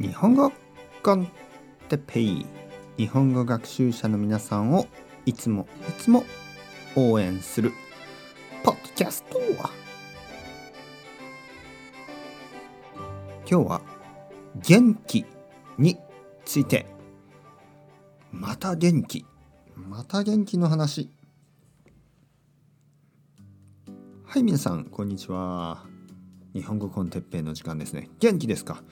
日本語コンテペイ日本語学習者の皆さんをいつもいつも応援するポッドキャスト今日は元気について。また元気。また元気の話。はい皆さんこんにちは。日本語コンテッペイの時間ですね。元気ですか？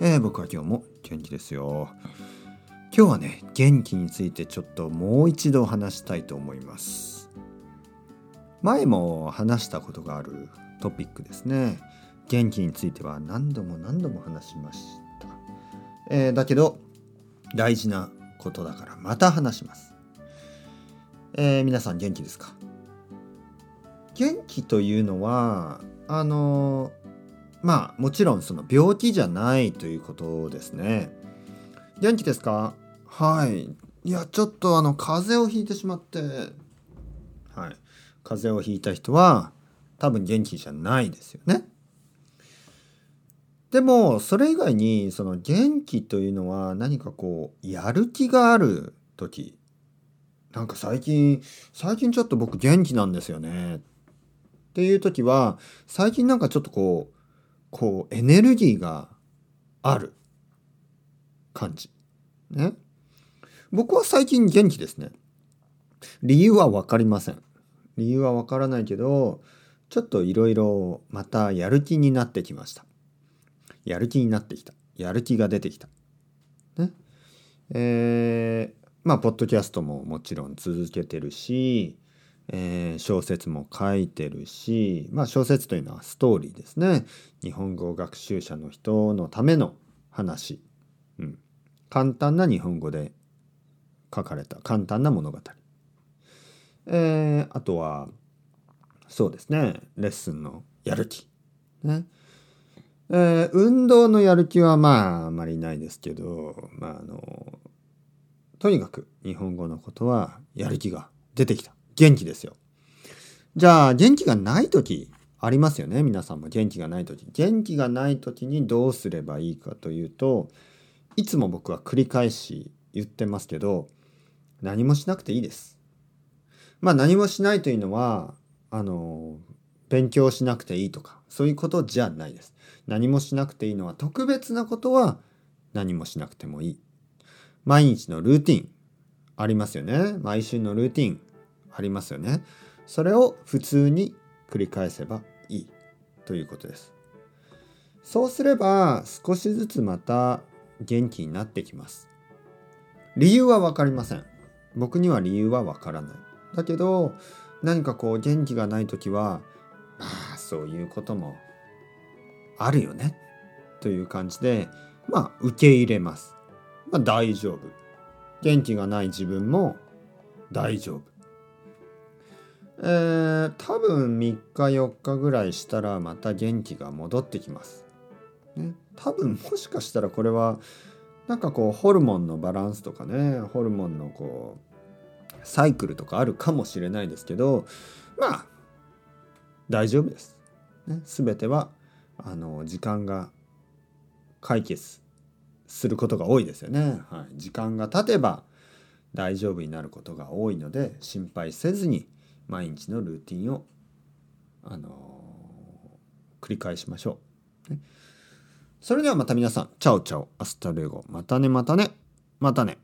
えー、僕は今日も元気ですよ。今日はね元気についてちょっともう一度話したいと思います。前も話したことがあるトピックですね。元気については何度も何度も話しました、えー、だけど大事なことだからまた話します、えー、皆さん元気ですか？元気というのはあのまあもちろんその病気じゃないということですね。元気ですか？はい。いやちょっとあの風邪をひいてしまってはい風邪をひいた人は多分元気じゃないですよね。でもそれ以外にその元気というのは何かこうやる気がある時なんか最近最近ちょっと僕元気なんですよねっていう時は最近なんかちょっとこうこうエネルギーがある感じ。ね。僕は最近元気ですね。理由は分かりません。理由は分からないけど、ちょっといろいろまたやる気になってきました。やる気になってきた。やる気が出てきた。ね。えー、まあ、ポッドキャストももちろん続けてるし、えー、小説も書いてるし、まあ、小説というのはストーリーですね。日本語学習者の人のための話、うん、簡単な日本語で書かれた簡単な物語、えー、あとはそうですね。レッスンのやる気。ね。えー、運動のやる気はまああまりないですけど、まあ、あのとにかく日本語のことはやる気が出てきた。元気ですよ。じゃあ、元気がない時ありますよね。皆さんも元気がない時。元気がない時にどうすればいいかというと、いつも僕は繰り返し言ってますけど、何もしなくていいです。まあ何もしないというのは、あの、勉強しなくていいとか、そういうことじゃないです。何もしなくていいのは特別なことは何もしなくてもいい。毎日のルーティンありますよね。毎週のルーティン。ありますよね。それを普通に繰り返せばいいということです。そうすれば少しずつまた元気になってきます。理由は分かりません。僕には理由は分からない。だけど何かこう元気がない時はまあそういうこともあるよねという感じでまあ受け入れます。まあ大丈夫。元気がない自分も大丈夫。えー、多分3日4日ぐらいしたらまた元気が戻ってきます。ね、多分もしかしたらこれはなんかこうホルモンのバランスとかねホルモンのこうサイクルとかあるかもしれないですけどまあ大丈夫です。ね、全てはあの時間が解決することが多いですよね。はい、時間が経てば大丈夫になることが多いので心配せずに毎日のルーティンを、あのー、繰り返しましょう、ね。それではまた皆さん、 ciao ciao、hasta luego、またねまたね、またね。